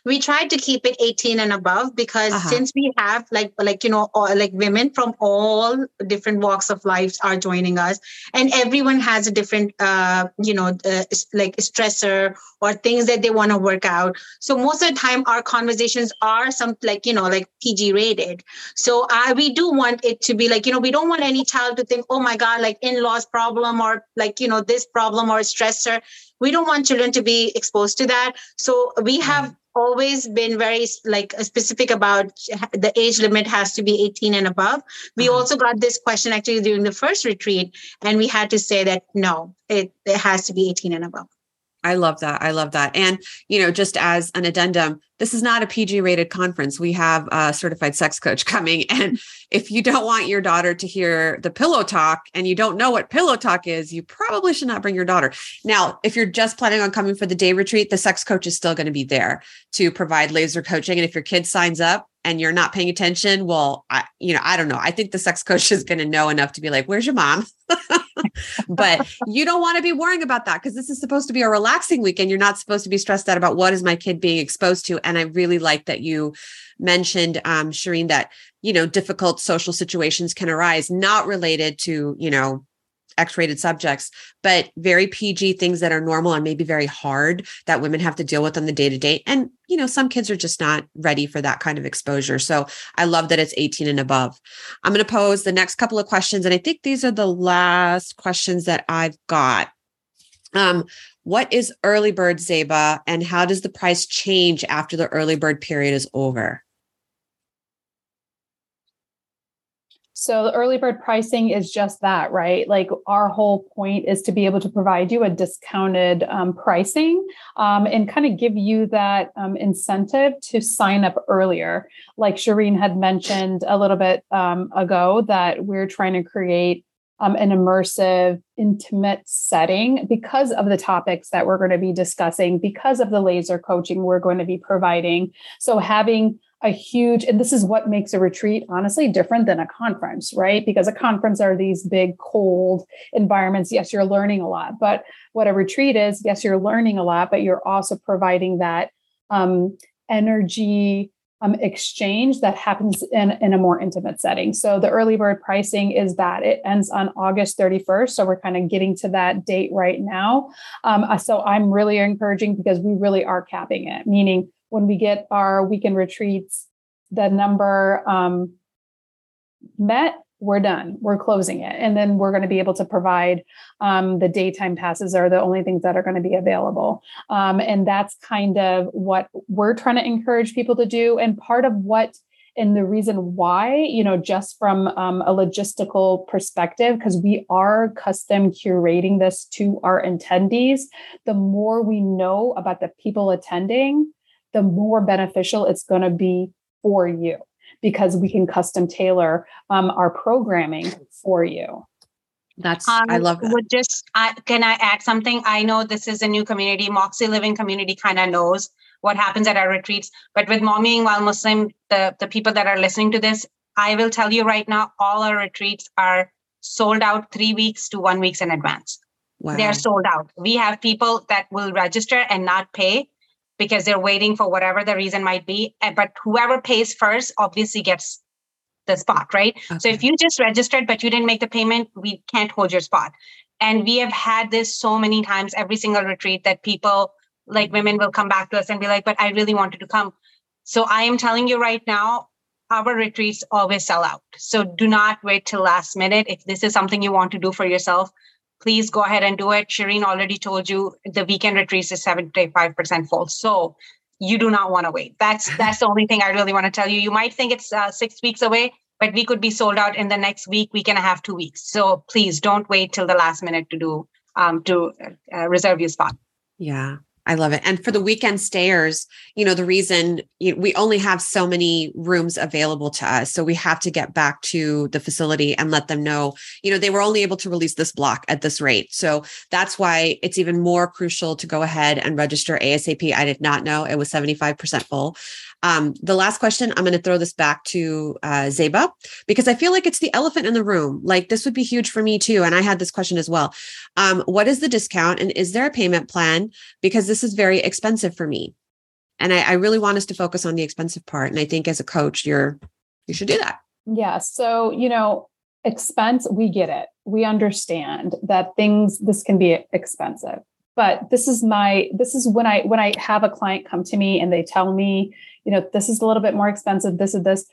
S4: We tried to keep it 18 and above because
S2: Uh-huh.
S4: since we have like like you know all, like women from all different walks of life are joining us and everyone has a different uh you know uh, like stressor or things that they want to work out. So most of the time our conversations are some like you know like pg rated. So uh, we do want it to be like you know we don't want any child to think oh my god like in-laws problem or like you know this problem or stressor we don't want children to be exposed to that. So we have always been very like specific about the age limit has to be 18 and above. We
S2: Uh-huh.
S4: also got this question actually during the first retreat and we had to say that no it, it has to be 18 and above
S2: I love that. I love that. And, you know, just as an addendum, this is not a PG rated conference. We have a certified sex coach coming. And if you don't want your daughter to hear the pillow talk and you don't know what pillow talk is, you probably should not bring your daughter. Now, if you're just planning on coming for the day retreat, the sex coach is still going to be there to provide laser coaching. And if your kid signs up, and you're not paying attention, well, I, you know, I don't know. I think the sex coach is going to know enough to be like, "Where's your mom?" but you don't want to be worrying about that because this is supposed to be a relaxing weekend. You're not supposed to be stressed out about what is my kid being exposed to. And I really like that you mentioned, um, Shireen, that you know difficult social situations can arise, not related to you know X-rated subjects, but very PG things that are normal and maybe very hard that women have to deal with on the day to day. And you know, some kids are just not ready for that kind of exposure. So I love that it's 18 and above. I'm going to pose the next couple of questions, and I think these are the last questions that I've got. Um, what is early bird Zeba, and how does the price change after the early bird period is over?
S3: So the early bird pricing is just that, right? Like our whole point is to be able to provide you a discounted um, pricing um, and kind of give you that um, incentive to sign up earlier. Like Shireen had mentioned a little bit um, ago, that we're trying to create um, an immersive, intimate setting because of the topics that we're going to be discussing, because of the laser coaching we're going to be providing. So having a huge and this is what makes a retreat honestly different than a conference right because a conference are these big cold environments yes you're learning a lot but what a retreat is yes you're learning a lot but you're also providing that um, energy um, exchange that happens in, in a more intimate setting. So the early bird pricing is that it ends on August 31st. So we're kind of getting to that date right now. Um, uh, so I'm really encouraging because we really are capping it, meaning when we get our weekend retreats, the number um, met, we're done. We're closing it. And then we're going to be able to provide um, the daytime passes are the only things that are going to be available. Um, and that's kind of what we're trying to encourage people to do. And part of what and the reason why, you know, just from um, a logistical perspective, because we are custom curating this to our attendees, the more we know about the people attending, the more beneficial it's going to be for you because we can custom tailor um, our programming for you.
S2: That's um, I love that.
S6: Would just I, can I add something? I know this is a new community. Moxie Living community kind of knows what happens at our retreats, but with Mommying While Muslim, the the people that are listening to this, I will tell you right now, all our retreats are sold out three weeks to one weeks in advance. Wow. They're sold out. We have people that will register and not pay because they're waiting for whatever the reason might be. Eh, but whoever pays first obviously gets the spot, right? Okay. So if you just registered but you didn't make the payment, we can't hold your spot. And we have had this so many times, every single retreat that people like women will come back to us and be like, but I really wanted to come. So I am telling you right now, our retreats always sell out. So do not wait till last minute. If this is something you want to do for yourself, please go ahead and do it. Shireen already told you the weekend retreats is 75% full. So you do not want to wait. That's that's the only thing I really want to tell you. You might think it's uh, six weeks away, but we could be sold out in the next week, week and a half, two weeks. So please don't wait till the last minute to do um, to uh, reserve your spot.
S2: Yeah. I love it. And for the weekend stayers, you know, the reason you know, we only have so many rooms available to us. So we have to get back to the facility and let them know, you know, they were only able to release this block at this rate. So that's why it's even more crucial to go ahead and register ASAP. I did not know it was 75% full. Um, the last question, I'm going to throw this back to uh, Zeba because I feel like it's the elephant in the room. Like this would be huge for me too. And I had this question as well. Um, what is the discount and is there a payment plan? Because this is very expensive for me. And I, I really want us to focus on the expensive part. And I think as a coach, you're you should do that.
S3: Yeah. So, you know, expense, we get it. We understand that things, this can be expensive but this is my this is when i when i have a client come to me and they tell me you know this is a little bit more expensive this is this.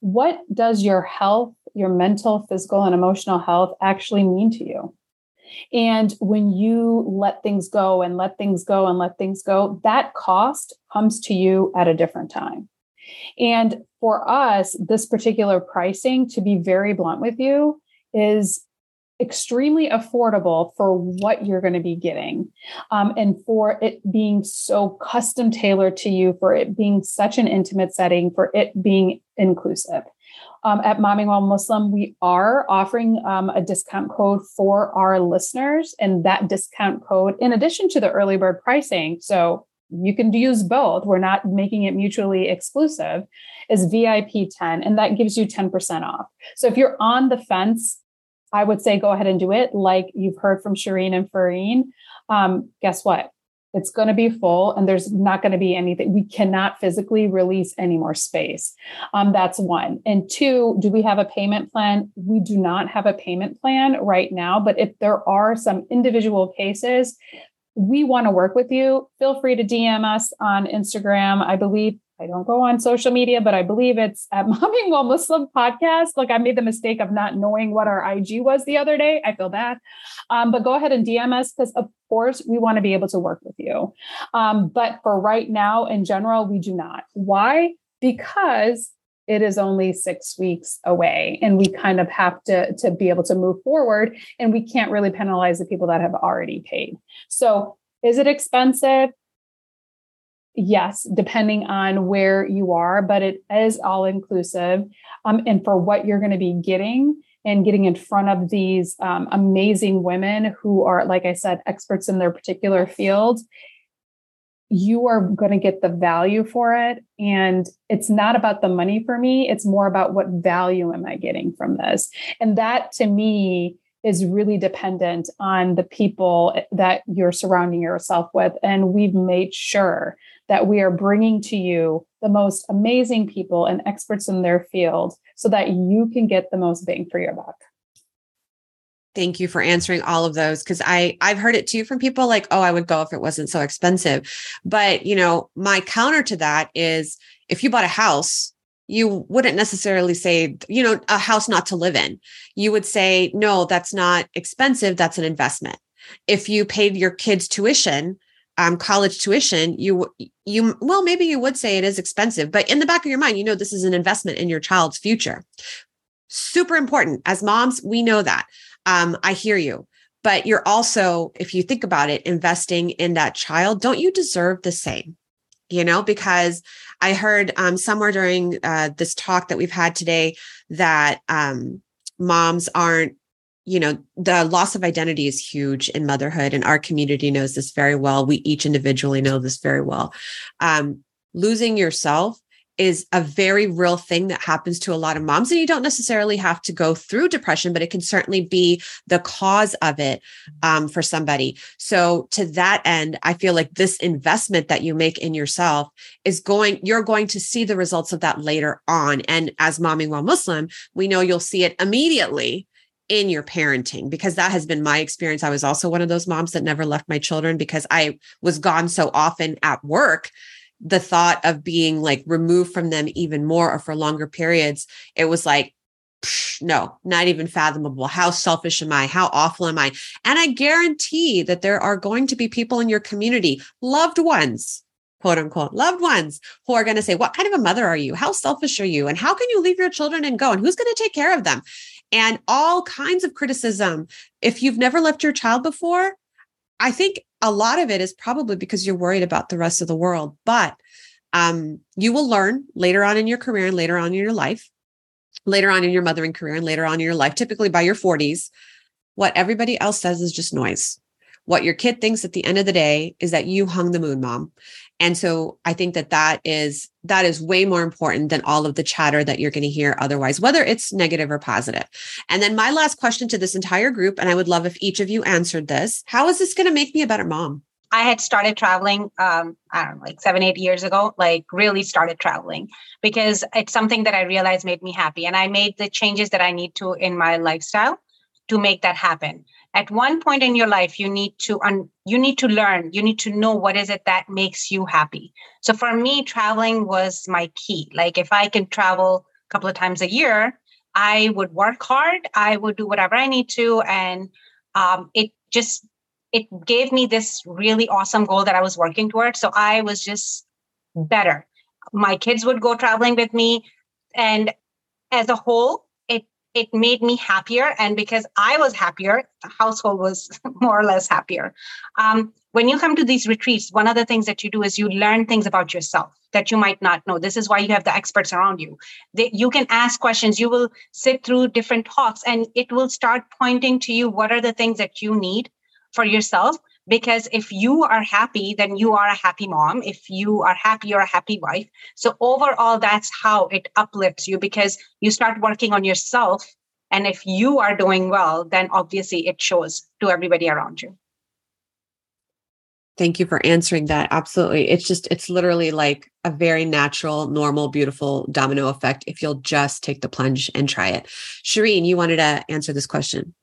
S3: What does your health your mental physical and emotional health actually mean to you? And when you let things go and let things go and let things go that cost comes to you at a different time. And for us this particular pricing to be very blunt with you is extremely affordable for what you're going to be getting um, and for it being so custom tailored to you for it being such an intimate setting for it being inclusive um, at Mommying While Muslim, we are offering um, a discount code for our listeners. And that discount code, in addition to the early bird pricing, so you can use both, we're not making it mutually exclusive, is VIP 10. And that gives you 10% off. So if you're on the fence, I would say go ahead and do it like you've heard from Shireen and Farheen. Um, guess what? It's going to be full and there's not going to be anything. We cannot physically release any more space. Um, that's one. And two, do we have a payment plan? We do not have a payment plan right now, but if there are some individual cases, we want to work with you. Feel free to DM us on Instagram. I believe I don't go on social media, but I believe it's at Mommying While Muslim podcast. Like I made the mistake of not knowing what our IG was the other day. I feel bad. Um, but go ahead and DM us because, of course, we want to be able to work with you. Um, but for right now, in general, we do not. Why? Because it is only six weeks away and we kind of have to, to be able to move forward and we can't really penalize the people that have already paid. So is it expensive? Yes, depending on where you are, but it is all inclusive. Um, and for what you're going to be getting and getting in front of these um, amazing women who are, like I said, experts in their particular field, you are going to get the value for it. And it's not about the money for me, it's more about what value am I getting from this. And that to me, is really dependent on the people that you're surrounding yourself with. And we've made sure that we are bringing to you the most amazing people and experts in their field so that you can get the most bang for your buck.
S2: Thank you for answering all of those because i i've heard it too from people like oh i would go if it wasn't so expensive. But you know my counter to that is if you bought a house you wouldn't necessarily say you know a house not to live in. You would say no that's not expensive that's an investment. If you paid your kids tuition um, college tuition, you you well maybe you would say it is expensive, but in the back of your mind, you know this is an investment in your child's future. Super important. As moms, we know that. Um, I hear you, but you're also, if you think about it, investing in that child. Don't you deserve the same? You know, because I heard um, somewhere during uh, this talk that we've had today that um, moms aren't you know the loss of identity is huge in motherhood and our community knows this very well. We each individually know this very well. Um, losing yourself is a very real thing that happens to a lot of moms and you don't necessarily have to go through depression but it can certainly be the cause of it um, for somebody. So to that end i feel like this investment that you make in yourself is going you're going to see the results of that later on. And as mommying while muslim we know you'll see it immediately in your parenting because that has been my experience. I was also one of those moms that never left my children because I was gone so often at work. The thought of being like removed from them even more or for longer periods, it was like, no, not even fathomable. How selfish am I? How awful am I? And I guarantee that there are going to be people in your community, loved ones, quote unquote, loved ones who are going to say, What kind of a mother are you? How selfish are you? And how can you leave your children and go? And who's going to take care of them? And all kinds of criticism. If you've never left your child before, I think a lot of it is probably because you're worried about the rest of the world. But um, you will learn later on in your career and later on in your life, later on in your mothering career and later on in your life, typically by your 40s, what everybody else says is just noise. What your kid thinks at the end of the day is that you hung the moon, mom. And so I think that that is that is way more important than all of the chatter that you're going to hear otherwise, whether it's negative or positive. And then my last question to this entire group, and I would love if each of you answered this: How is this going to make me a better mom?
S6: I had started traveling, um, I don't know, like seven, eight years ago, like really started traveling because it's something that I realized made me happy. And I made the changes that I need to in my lifestyle to make that happen at one point in your life you need to un- you need to learn you need to know what is it that makes you happy. So for me traveling was my key. Like if i can travel a couple of times a year i would work hard i would do whatever i need to and um, it just it gave me this really awesome goal that i was working towards. So i was just better. My kids would go traveling with me and as a whole it made me happier. And because I was happier, the household was more or less happier. Um, when you come to these retreats, one of the things that you do is you learn things about yourself that you might not know. This is why you have the experts around you. They, you can ask questions. You will sit through different talks and it will start pointing to you what are the things that you need for yourself. Because if you are happy, then you are a happy mom. If you are happy, you're a happy wife. So overall, that's how it uplifts you because you start working on yourself. And if you are doing well, then obviously it shows to everybody around you.
S2: Thank you for answering that. Absolutely. It's just, it's literally like a very natural, normal, beautiful domino effect if you'll just take the plunge and try it. Shireen, you wanted to answer this question.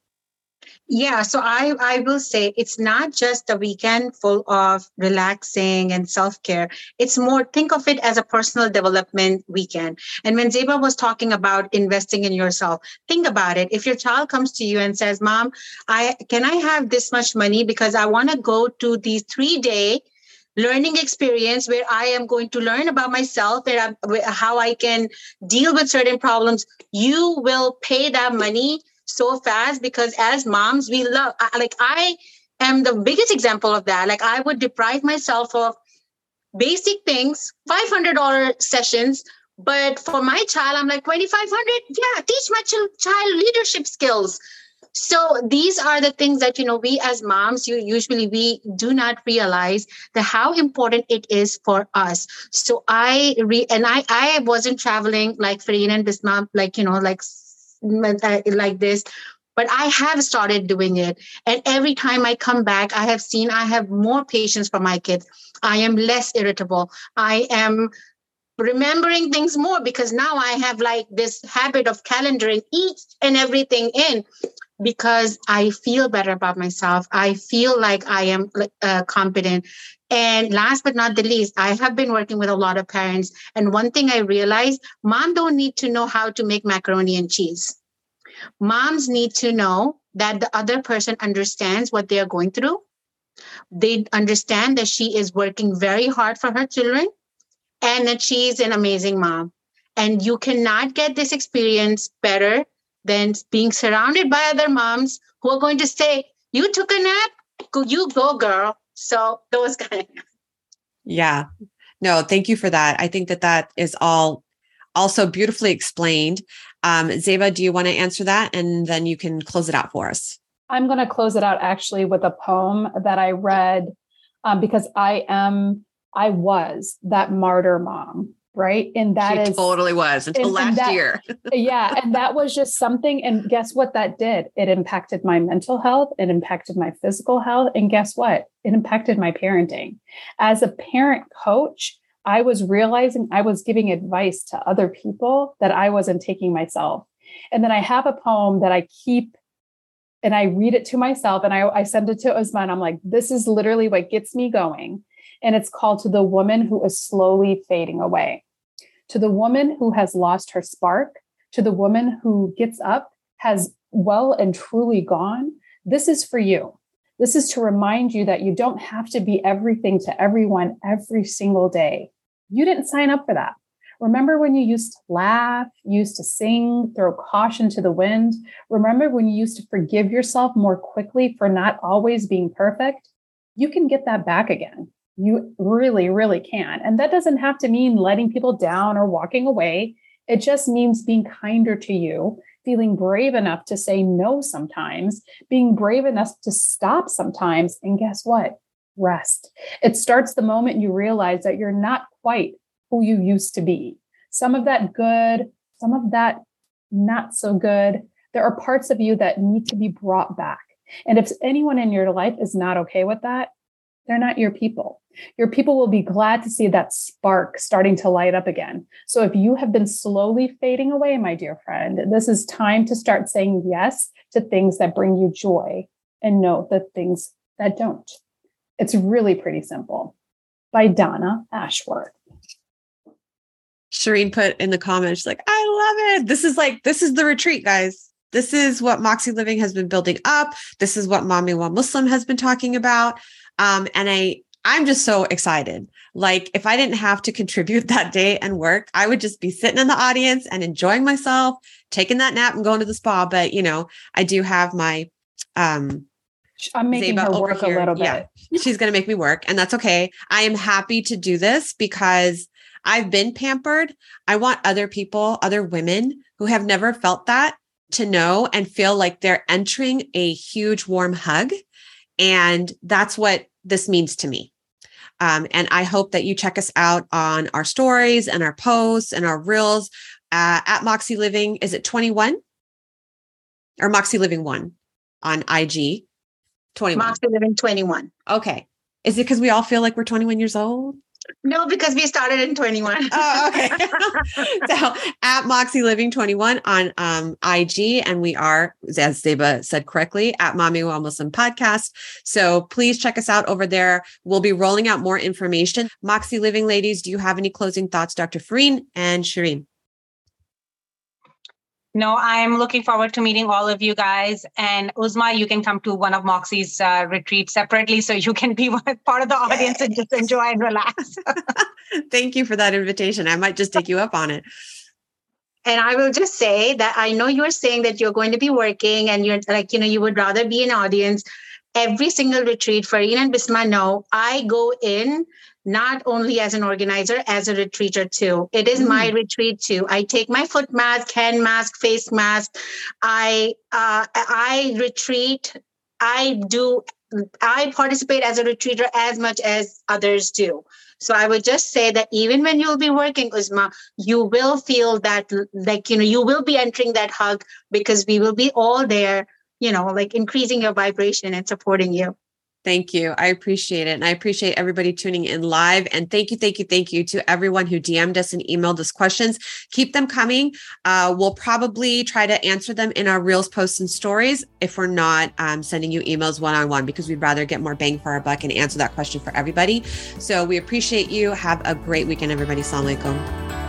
S4: Yeah, so I I will say it's not just a weekend full of relaxing and self-care. It's more think of it as a personal development weekend. And when Zeba was talking about investing in yourself, think about it. If your child comes to you and says, "Mom, I can I have this much money because I want to go to the 3-day learning experience where I am going to learn about myself and how I can deal with certain problems, you will pay that money so fast because as moms, we love, like, I am the biggest example of that. Like, I would deprive myself of basic things, $500 sessions. But for my child, I'm like, 2500 Yeah, teach my child leadership skills. So these are the things that, you know, we as moms, you usually we do not realize the how important it is for us. So I re and I I wasn't traveling like Farheen and Bisma, like, you know, like Uh, like this but i have started doing it. And every time i come back i have seen i have more patience for my kids. I am less irritable. I am remembering things more because now i have like this habit of calendaring each and everything in because i feel better about myself i feel like i am uh, competent and last but not the least, I have been working with a lot of parents. And one thing I realized mom don't need to know how to make macaroni and cheese. Moms need to know that the other person understands what they are going through. They understand that she is working very hard for her children and that she's an amazing mom. And you cannot get this experience better than being surrounded by other moms who are going to say, You took a nap? You go, girl. So those kind.
S2: Yeah. No, thank you for that. I think that that is all also beautifully explained. Um, Zeba, do you want to answer that? And then you can close it out for us.
S3: I'm going to close it out actually with a poem that I read um, because I am, I was that martyr mom right? And that
S2: she
S3: is,
S2: totally was until and, last
S3: and that,
S2: year.
S3: yeah. And that was just something. And guess what that did? It impacted my mental health, it impacted my physical health. And guess what? It impacted my parenting. As a parent coach, I was realizing I was giving advice to other people that I wasn't taking myself. And then I have a poem that I keep and I read it to myself and I, I send it to Usman. I'm like, this is literally what gets me going. And it's called To the Woman Who is Slowly Fading Away to the woman who has lost her spark, to the woman who gets up, has well and truly gone, this is for you. This is to remind you that you don't have to be everything to everyone every single day. You didn't sign up for that. Remember when you used to laugh, used to sing, throw caution to the wind? Remember when you used to forgive yourself more quickly for not always being perfect? You can get that back again. You really, really can. And that doesn't have to mean letting people down or walking away. It just means being kinder to you, feeling brave enough to say no sometimes, being brave enough to stop sometimes. And guess what? Rest. It starts the moment you realize that you're not quite who you used to be. Some of that good, some of that not so good. There are parts of you that need to be brought back. And if anyone in your life is not okay with that, they're not your people. Your people will be glad to see that spark starting to light up again. So if you have been slowly fading away, my dear friend, this is time to start saying yes to things that bring you joy and no the things that don't. It's really pretty simple. By Donna Ashworth.
S2: Shireen put in the comments, like, I love it. This is like, this is the retreat, guys. This is what Moxie Living has been building up. This is what Mommying While Muslim has been talking about. Um, and I I'm just so excited. Like if I didn't have to contribute that day and work, I would just be sitting in the audience and enjoying myself, taking that nap and going to the spa. But you know, I do have my um
S3: I'm making
S2: Zeba
S3: her work
S2: here.
S3: a little bit.
S2: Yeah. She's going to make me work, and that's okay. I am happy to do this because I've been pampered. I want other people, other women who have never felt that to know and feel like they're entering a huge warm hug. And that's what this means to me. Um, and I hope that you check us out on our stories and our posts and our reels uh, at Moxie Living. Is it 21 or Moxie Living 1 on IG? 21.
S4: Moxie Living 21.
S2: Okay. Is it because we all feel like we're 21 years old?
S4: No, because we started in 21.
S2: Oh, okay. so at Moxie Living 21 on um, IG, and we are, as Zeba said correctly, at Mommying While Muslim Podcast. So please check us out over there. We'll be rolling out more information. Moxie Living ladies, do you have any closing thoughts, Dr. Farheen and Shireen?
S6: No, I'm looking forward to meeting all of you guys. And Uzma, you can come to one of Moxie's uh, retreats separately so you can be part of the audience and just enjoy and relax.
S2: Thank you for that invitation. I might just take you up on it.
S4: And I will just say that I know you're saying that you're going to be working and you're like, you know, you would rather be an audience. Every single retreat, Farheen and Bisma know I go in not only as an organizer, as a retreater too. It is mm. my retreat too. I take my foot mask, hand mask, face mask. I uh, I retreat. I do. I participate as a retreater as much as others do. So I would just say that even when you'll be working, Uzma, you will feel that like you know you will be entering that hug because we will be all there. You know, like increasing your vibration and supporting you.
S2: Thank you. I appreciate it. And I appreciate everybody tuning in live. And thank you, thank you, thank you to everyone who DM'd us and emailed us questions. Keep them coming. Uh, we'll probably try to answer them in our Reels posts and stories if we're not um, sending you emails one on one because we'd rather get more bang for our buck and answer that question for everybody. So we appreciate you. Have a great weekend, everybody. Salam alaikum.